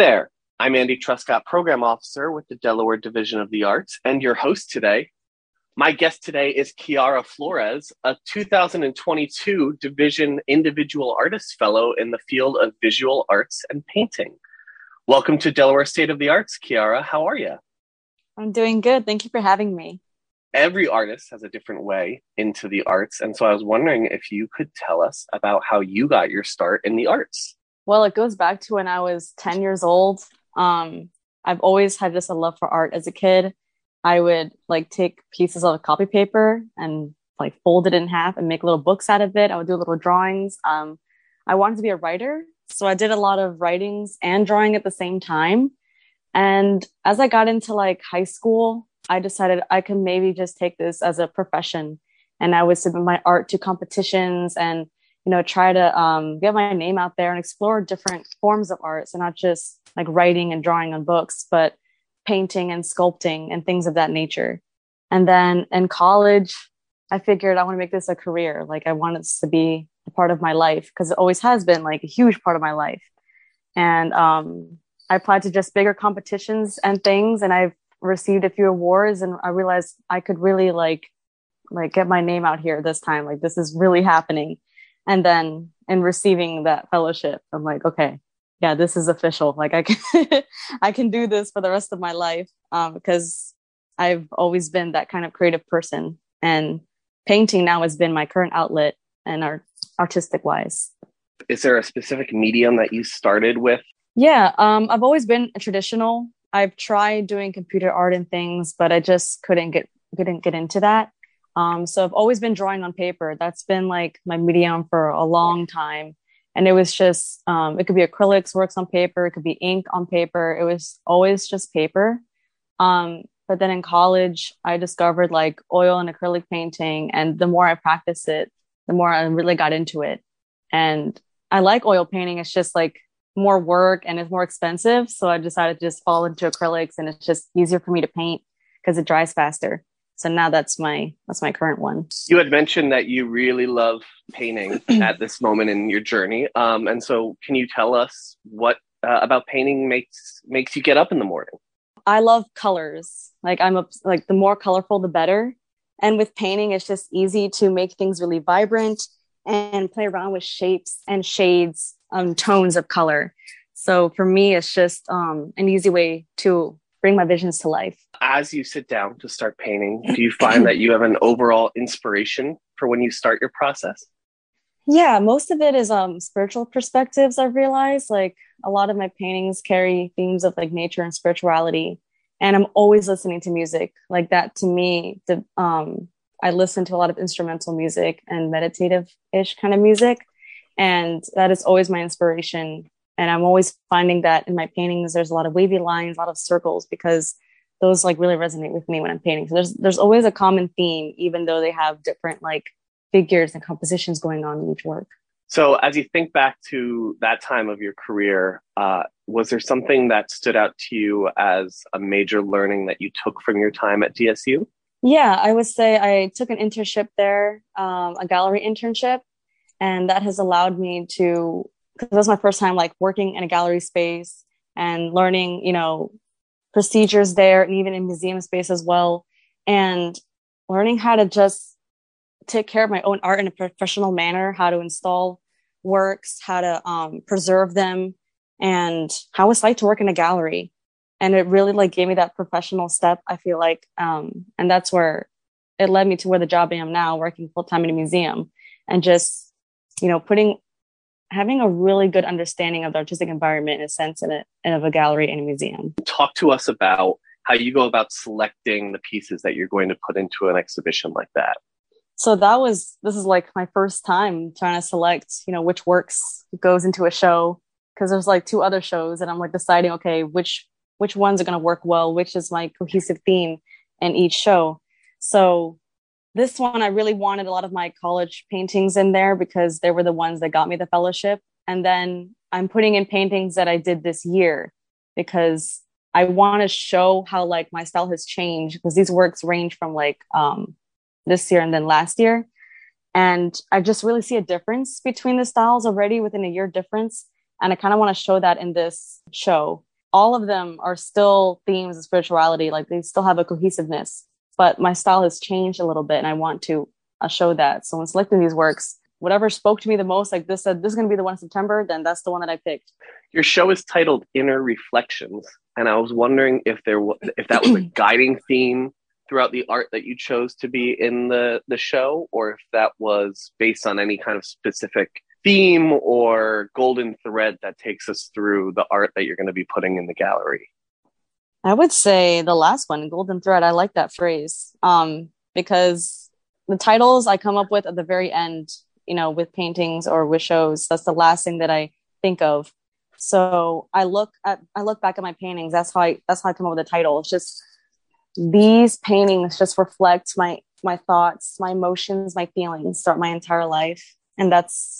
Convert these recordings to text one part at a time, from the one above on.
Hi there. I'm Andy Truscott, Program Officer with the Delaware Division of the Arts, and your host today. My guest today is Kiara Florez, a 2022 Division Individual Artist Fellow in the field of visual arts and painting. Welcome to Delaware State of the Arts, Kiara. How are you? I'm doing good. Thank you for having me. Every artist has a different way into the arts. And so I was wondering if you could tell us about how you got your start in the arts. Well, it goes back to when I was 10 years old. Um, I've always had just a love for art as a kid. I would like take pieces of copy paper and like fold it in half and make little books out of it. I would do little drawings. Um, I wanted to be a writer. So I did a lot of writings and drawing at the same time. And as I got into like high school, I decided I could maybe just take this as a profession. And I would submit my art to competitions and you know try to um, get my name out there and explore different forms of art. So not just like writing and drawing on books but painting and sculpting and things of that nature. And then in college i figured i want to make this a career. Like i want this to be a part of my life because it always has been like a huge part of my life. And um, i applied to just bigger competitions and things and i've received a few awards and i realized i could really like like get my name out here this time. Like this is really happening and then in receiving that fellowship i'm like okay yeah this is official. Like i can i can do this for the rest of my life um, because i've always been that kind of creative person. And painting now has been my current outlet and art artistic wise. Is there a specific medium that you started with? Yeah um, i've always been traditional. I've tried doing computer art and things but i just couldn't get couldn't get into that um, so I've always been drawing on paper. That's been like my medium for a long time. And it was just, um, it could be acrylics, works on paper, it could be ink on paper. It was always just paper. Um, but then in college, I discovered like oil and acrylic painting. And the more I practiced it, the more I really got into it. And I like oil painting. It's just like more work and it's more expensive. So I decided to just fall into acrylics and it's just easier for me to paint because it dries faster so now that's my that's my current one. You had mentioned that you really love painting at this moment in your journey. Um, and so can you tell us what uh, about painting makes makes you get up in the morning? I love colors. Like i'm a, like the more colorful the better. And with painting it's just easy to make things really vibrant and play around with shapes and shades um, tones of color. So for me it's just um, an easy way to bring my visions to life. As you sit down to start painting, do you find that you have an overall inspiration for when you start your process? Yeah, most of it is um spiritual perspectives I've realized. Like a lot of my paintings carry themes of like nature and spirituality. And I'm always listening to music. Like that to me, the um I listen to a lot of instrumental music and meditative-ish kind of music. And that is always my inspiration and i'm always finding that in my paintings there's a lot of wavy lines a lot of circles because those like really resonate with me when i'm painting. So there's there's always a common theme even though they have different like figures and compositions going on in each work. So as you think back to that time of your career uh, was there something that stood out to you as a major learning that you took from your time at dsu yeah i would say i took an internship there um, a gallery internship and that has allowed me to because that was my first time like working in a gallery space and learning, you know, procedures there and even in museum space as well. And learning how to just take care of my own art in a professional manner, how to install works, how to um, preserve them, and how it's like to work in a gallery. And it really like gave me that professional step. I feel like, um, and that's where it led me to where the job I am now, working full time in a museum, and just you know putting having a really good understanding of the artistic environment in a sense in, a, in of a gallery and a museum. Talk to us about how you go about selecting the pieces that you're going to put into an exhibition like that. So that was this is like my first time trying to select, you know, which works goes into a show because there's like two other shows and I'm like deciding okay, which which ones are going to work well, which is my cohesive theme in each show. So this one, I really wanted a lot of my college paintings in there because they were the ones that got me the fellowship. And then I'm putting in paintings that I did this year because I want to show how like my style has changed because these works range from like um, this year and then last year. And I just really see a difference between the styles already within a year difference. And I kind of want to show that in this show. All of them are still themes of spirituality, like they still have a cohesiveness, but my style has changed a little bit and I want to uh, show that. So when selecting these works, whatever spoke to me the most, like this said, this is going to be the one in September, then that's the one that I picked. Your show is titled Inner Reflections. And I was wondering if there was, if that was a guiding theme throughout the art that you chose to be in the the show or if that was based on any kind of specific theme or golden thread that takes us through the art that you're going to be putting in the gallery i would say the last one golden thread. I like that phrase um, because the titles i come up with at the very end you know with paintings or with shows that's the last thing that i think of. So i look at i look back at my paintings. That's how i that's how i come up with the title. It's just these paintings just reflect my my thoughts my emotions my feelings throughout my entire life. And that's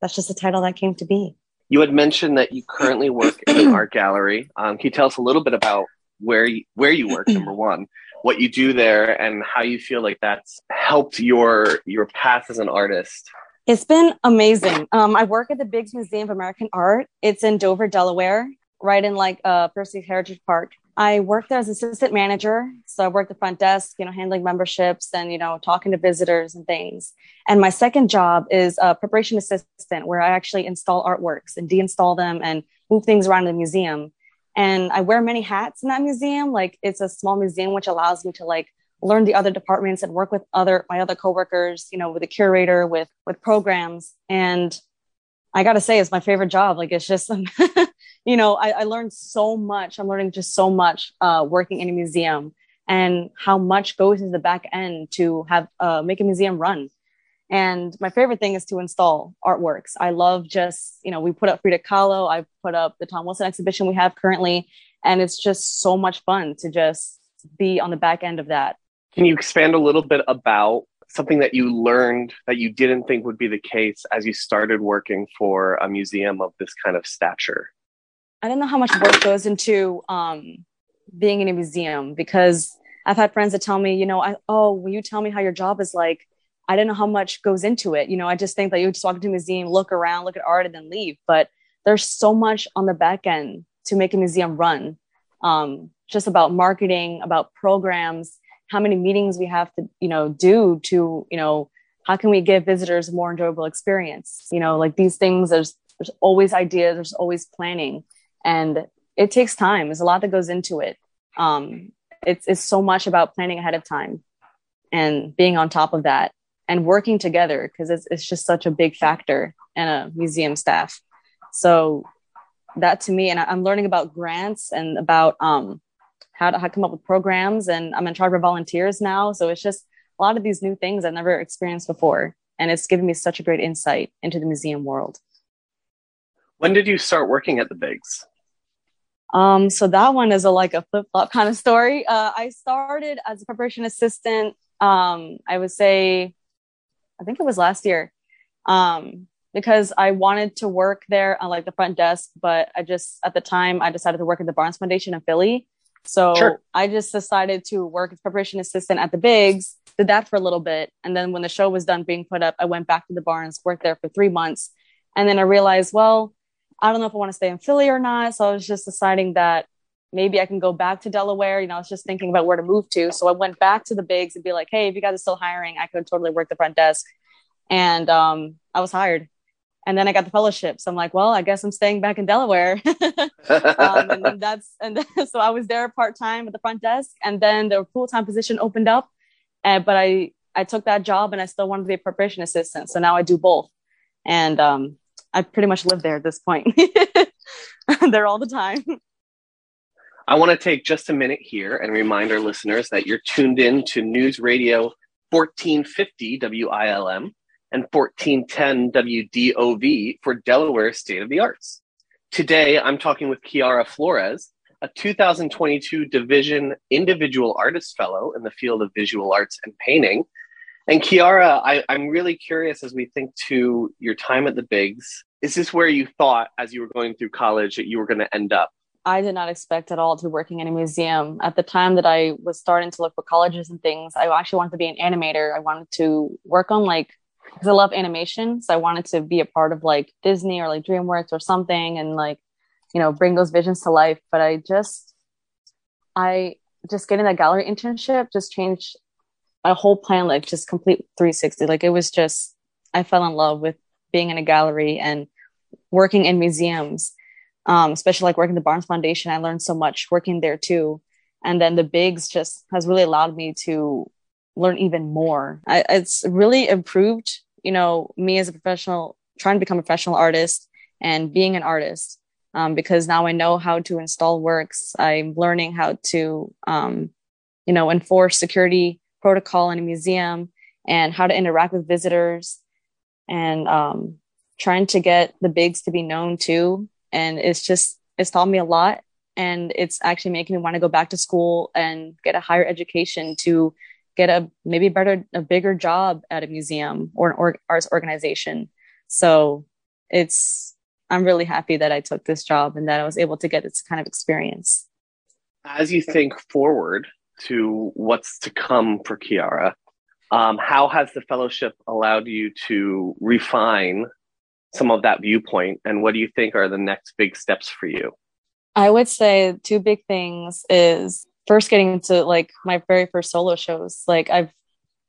that's just the title that came to be you had mentioned that you currently work in an art gallery. Um, can you tell us a little bit about where you, where you work number one what you do there and how you feel like that's helped your your path as an artist? It's been amazing. Um, i work at the biggs museum of american art. It's in dover delaware right in like uh, first state heritage park I worked there as assistant manager. So I worked the front desk, you know, handling memberships and, you know, talking to visitors and things. And my second job is a preparation assistant where I actually install artworks and deinstall them and move things around the museum. And I wear many hats in that museum. Like it's a small museum, which allows me to like learn the other departments and work with other, my other coworkers, you know, with the curator, with, with programs. And I got to say, it's my favorite job. Like it's just, you know, I, I, learned so much. I'm learning just so much uh, working in a museum and how much goes into the back end to have uh, make a museum run. And my favorite thing is to install artworks. I love just, you know, we put up Frida Kahlo. I put up the Tom Wilson exhibition we have currently. And it's just so much fun to just be on the back end of that. Can you expand a little bit about something that you learned that you didn't think would be the case as you started working for a museum of this kind of stature? I don't know how much work goes into um, being in a museum because I've had friends that tell me, you know, I, oh, will you tell me how your job is like? I don't know how much goes into it. You know, I just think that you just walk into a museum, look around, look at art, and then leave. But there's so much on the back end to make a museum run. Um, just about marketing, about programs, how many meetings we have to, you know, do to, you know, how can we give visitors a more enjoyable experience? You know, like these things, there's there's always ideas, there's always planning and it takes time. There's a lot that goes into it. Um, it's, it's so much about planning ahead of time and being on top of that and working together because it's, it's just such a big factor in a museum staff. So that to me and I, am learning about grants and about um, how to how to come up with programs. And i'm in charge of volunteers now. So it's just a lot of these new things i've never experienced before. And it's given me such a great insight into the museum world when did you start working at the Biggs? Um, so that one is a like a flip flop kind of story. Uh, I started as a preparation assistant. Um, I would say, I think it was last year, um, because I wanted to work there on like the front desk, but I just at the time I decided to work at the Barnes Foundation in Philly. So sure. I just decided to work as preparation assistant at the Biggs. Did that for a little bit, and then when the show was done being put up, I went back to the Barnes, worked there for three months, and then I realized, well, I don't know if I want to stay in Philly or not. So I was just deciding that maybe I can go back to Delaware. You know, I was just thinking about where to move to. So I went back to the biggs and be like, hey, if you guys are still hiring, I could totally work the front desk. And um, I was hired. And then I got the fellowship. So I'm like, well, I guess I'm staying back in Delaware. um, and that's and then, so I was there part time at the front desk, and then the full time position opened up. And but I I took that job, and I still wanted to be a preparation assistant. So now I do both. And um, I pretty much live there at this point. there all the time. I want to take just a minute here and remind our listeners that you're tuned in to News Radio 1450 WILM and 1410 WDOV for Delaware State of the Arts. Today, I'm talking with Kiara Florez, a 2022 Division Individual Artist Fellow in the field of visual arts and painting and Kiara, I, I'm really curious as we think to your time at the Biggs. Is this where you thought, as you were going through college, that you were going to end up? I did not expect at all to be working in a museum. At the time that I was starting to look for colleges and things, I actually wanted to be an animator. I wanted to work on like because I love animation. So I wanted to be a part of like Disney or like DreamWorks or something and like, you know, bring those visions to life. But I just, I just getting that gallery internship just changed my whole plan, like just complete 360. Like it was just, I fell in love with being in a gallery and working in museums, um, especially like working the Barnes Foundation. I learned so much working there too. And then the Biggs just has really allowed me to learn even more. I, it's really improved, you know, me as a professional, trying to become a professional artist and being an artist. Um, because now I know how to install works. I'm learning how to, um, you know, enforce security protocol in a museum and how to interact with visitors and um, trying to get the biggs to be known too. And it's just, it's taught me a lot. And it's actually making me want to go back to school and get a higher education to get a maybe better, a bigger job at a museum or an or- arts organization. So it's, I'm really happy that I took this job and that I was able to get this kind of experience. As you think forward to what's to come for Kiara, um, how has the fellowship allowed you to refine some of that viewpoint? And what do you think are the next big steps for you? I would say two big things is first getting into like my very first solo shows. Like I've,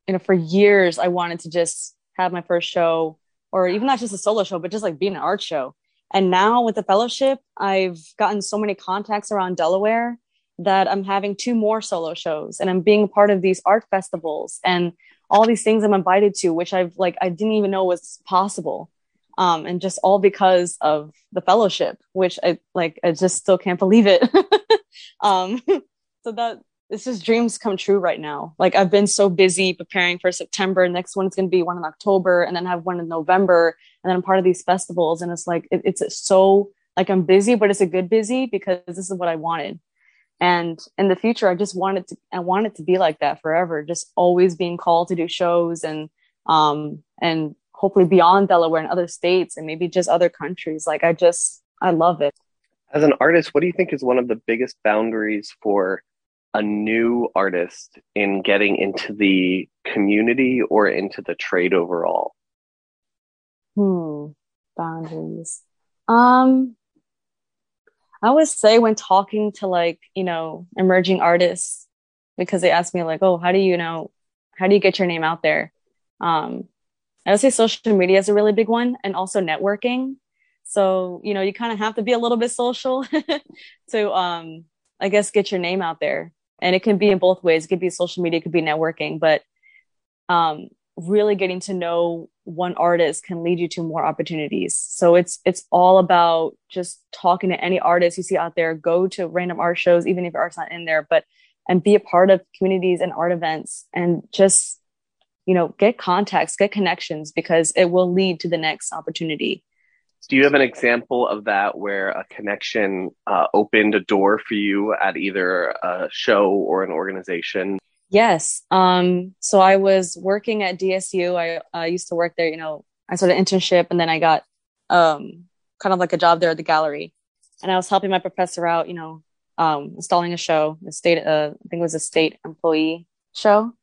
you know, for years I wanted to just have my first show or even not just a solo show, but just like being an art show. And now with the fellowship, I've gotten so many contacts around Delaware that I'm having two more solo shows and I'm being part of these art festivals and all these things I'm invited to, which I've like, I didn't even know was possible. Um, and just all because of the fellowship, which I like, I just still can't believe it. um, so that it's just dreams come true right now. Like I've been so busy preparing for September. Next one's going to be one in October and then have one in November. And then I'm part of these festivals. And it's like, it, it's so like I'm busy, but it's a good busy because this is what I wanted and in the future i just wanted to i wanted to be like that forever just always being called to do shows and um and hopefully beyond delaware and other states and maybe just other countries. Like i just i love it. As an artist what do you think is one of the biggest boundaries for a new artist in getting into the community or into the trade overall? Hmm boundaries. Um I always say when talking to like, you know, emerging artists, because they ask me like, oh, how do you know, how do you get your name out there? Um, I would say social media is a really big one and also networking. So, you know, you kind of have to be a little bit social to, um, I guess, get your name out there. And it can be in both ways. It could be social media, it could be networking, but um, really getting to know one artist can lead you to more opportunities. So it's it's all about just talking to any artist you see out there. Go to random art shows, even if art's not in there, but and be a part of communities and art events, and just you know get contacts, get connections, because it will lead to the next opportunity. Do you have an example of that where a connection uh, opened a door for you at either a show or an organization? Yes. Um, so I was working at DSU. I, I used to work there, you know, I started internship and then I got um, kind of like a job there at the gallery. And I was helping my professor out, you know, um, installing a show, a state, uh, I think it was a state employee show.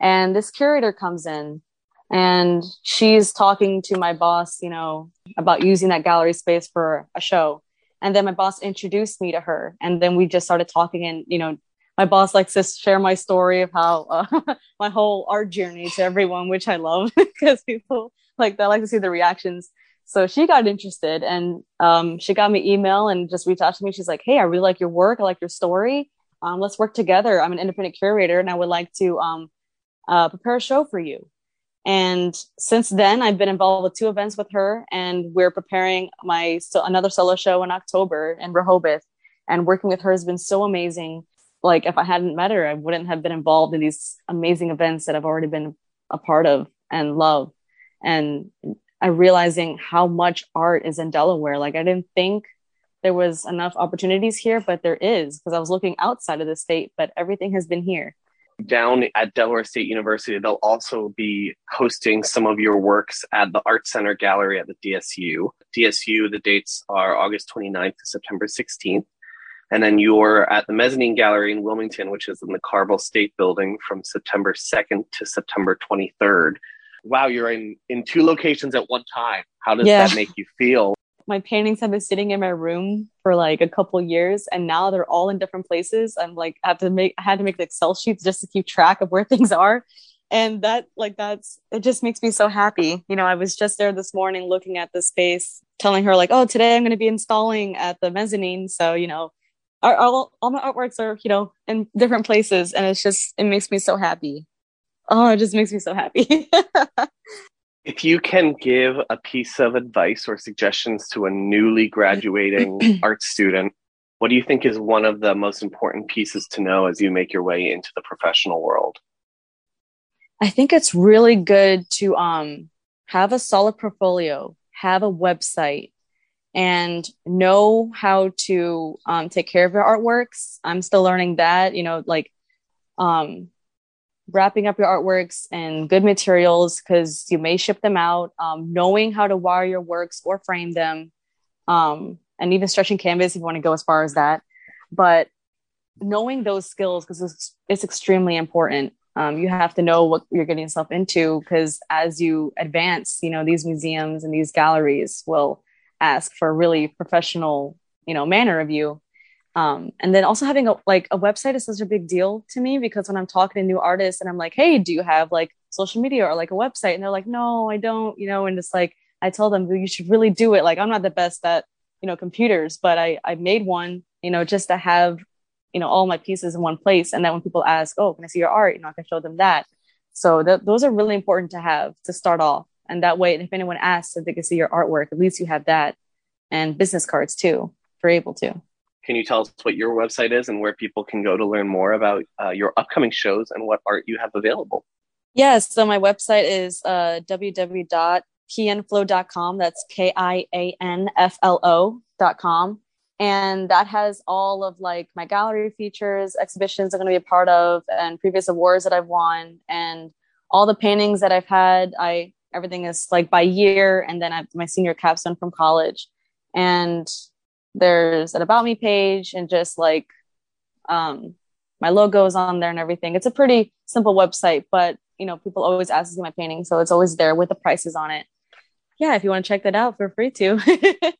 And this curator comes in and she's talking to my boss, you know, about using that gallery space for a show. And then my boss introduced me to her. And then we just started talking and, you know, my boss likes to share my story of how uh, my whole art journey to everyone, which I love because people like they like to see the reactions. So she got interested and um, she got me email and just reached out to me. She's like, "Hey, I really like your work. I like your story. Um, let's work together. I'm an independent curator and I would like to um, uh, prepare a show for you." And since then, I've been involved with two events with her, and we're preparing my so another solo show in October in Rehoboth. And working with her has been so amazing like if I hadn't met her, I wouldn't have been involved in these amazing events that I've already been a part of and love. And I realizing how much art is in Delaware. Like I didn't think there was enough opportunities here, but there is because I was looking outside of the state, but everything has been here. Down at Delaware State University, they'll also be hosting some of your works at the Art Center Gallery at the DSU. DSU, the dates are August 29th to September 16th. And then you're at the Mezzanine Gallery in Wilmington, which is in the Carvel State Building from September 2nd to September 23rd. wow, you're in in two locations at one time. How does yeah. that make you feel? My paintings have been sitting in my room for like a couple years, and now they're all in different places. I'm like, I have to make, I had to make the Excel sheets just to keep track of where things are and that like that's it just makes me so happy you know i was just there this morning looking at the space telling her like oh today i'm going to be installing at the mezzanine so you know our, all, all my artworks are you know in different places and it's just it makes me so happy. Oh it just makes me so happy. If you can give a piece of advice or suggestions to a newly graduating art student what do you think is one of the most important pieces to know as you make your way into the professional world? I think it's really good to um, have a solid portfolio, have a website, and know how to um, take care of your artworks. I'm still learning that, you know, like um, wrapping up your artworks in good materials because you may ship them out, um, knowing how to wire your works or frame them, um, and even stretching canvas if you want to go as far as that. But knowing those skills because it's, it's extremely important um, you have to know what you're getting yourself into because as you advance you know these museums and these galleries will ask for a really professional you know manner of you. Um, and then also having a like a website is such a big deal to me because when i'm talking to new artists and i'm like hey do you have like social media or like a website? And they're like no i don't you know and it's like i tell them you should really do it. Like i'm not the best at you know computers but i i made one you know just to have you know all my pieces in one place. And then when people ask oh can i see your art? You know i can show them that. So th- those are really important to have to start off and that way if anyone asks if they can see your artwork at least you have that and business cards too if you're able to. Can you tell us what your website is and where people can go to learn more about uh, your upcoming shows and what art you have available? Yes so my website is uh, www.kianflo.com that's k-i-a-n-f-l-o.com and that has all of like my gallery features exhibitions i'm going to be a part of and previous awards that i've won and all the paintings that i've had. I everything is like by year and then i have my senior capstone from college and there's an about me page and just like um my logos on there and everything it's a pretty simple website but you know people always ask to see my painting so it's always there with the prices on it yeah if you want to check that out feel free to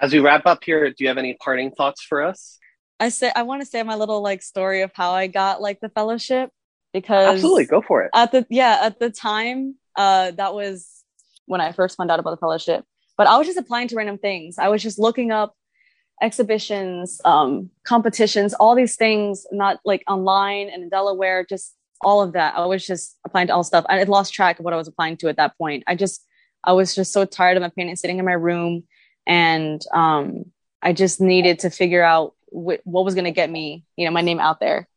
As we wrap up here, do you have any parting thoughts for us? I say I want to say my little like story of how I got like the fellowship because absolutely go for it. At the yeah at the time, uh, that was when I first found out about the fellowship. But I was just applying to random things. I was just looking up exhibitions, um, competitions, all these things, not like online and in Delaware, just all of that. I was just applying to all stuff. I had lost track of what I was applying to at that point. I just I was just so tired of my painting sitting in my room and um, I just needed to figure out wh- what was going to get me, you know, my name out there.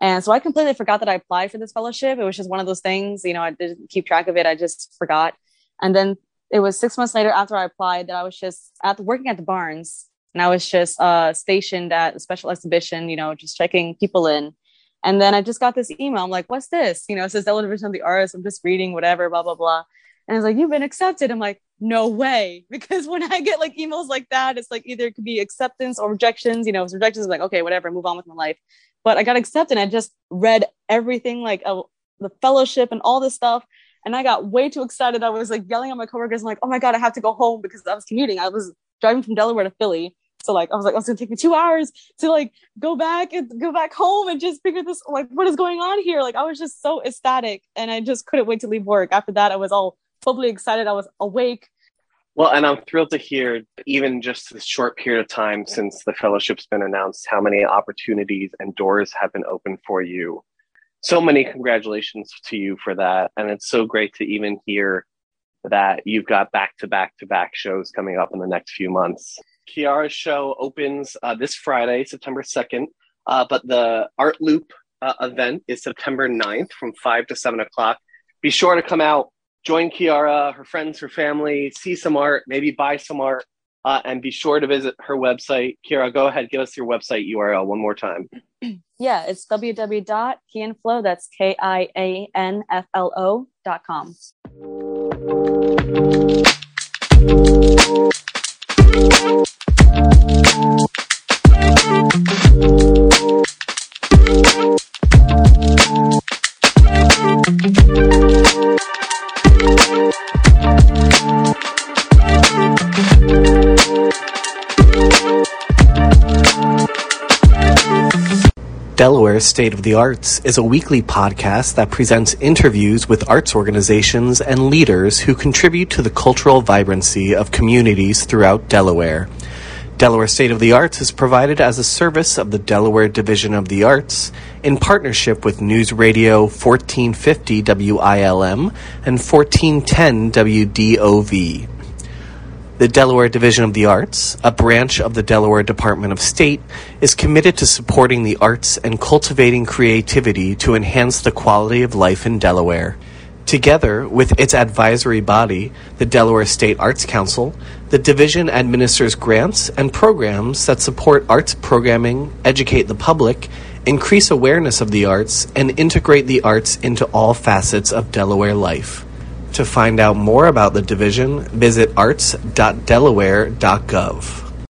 And so I completely forgot that I applied for this fellowship. It was just one of those things, you know, I didn't keep track of it. I just forgot. And then it was six months later after I applied that I was just at working at the Barnes and I was just uh, stationed at a special exhibition, you know, just checking people in. And then I just got this email. I'm like, what's this? You know, it says Delaware Division of the Arts. I'm just reading whatever, blah, blah, blah. And it's like, you've been accepted. I'm like, no way. Because when I get like emails like that, it's like either it could be acceptance or rejections. You know, if rejections like, okay, whatever, move on with my life. But I got accepted. And I just read everything like uh, the fellowship and all this stuff. And I got way too excited. I was like yelling at my coworkers, like, oh my God, I have to go home because I was commuting. I was driving from Delaware to Philly. So like I was like, oh, it's gonna take me two hours to like go back and go back home and just figure this like what is going on here. Like I was just so ecstatic and I just couldn't wait to leave work. After that, I was all totally excited. I was awake. Well, and I'm thrilled to hear, even just this short period of time since the fellowship's been announced, how many opportunities and doors have been opened for you. So many congratulations to you for that. And it's so great to even hear that you've got back to back to back shows coming up in the next few months. Kiara's show opens uh, this Friday, September 2nd, uh, but the Art Loop uh, event is September 9th from 5 to 7 o'clock. Be sure to come out join Kiara, her friends, her family, see some art, maybe buy some art, uh, and be sure to visit her website. Kiara, go ahead, give us your website URL one more time. Yeah, it's www.kianflo, that's K I A N F L O dot com. Delaware State of the Arts is a weekly podcast that presents interviews with arts organizations and leaders who contribute to the cultural vibrancy of communities throughout Delaware. Delaware State of the Arts is provided as a service of the Delaware Division of the Arts in partnership with News Radio 1450 WILM and 1410 WDOV. The Delaware Division of the Arts, a branch of the Delaware Department of State, is committed to supporting the arts and cultivating creativity to enhance the quality of life in Delaware. Together with its advisory body, the Delaware State Arts Council, the division administers grants and programs that support arts programming, educate the public, increase awareness of the arts, and integrate the arts into all facets of Delaware life. To find out more about the division, visit arts.delaware.gov.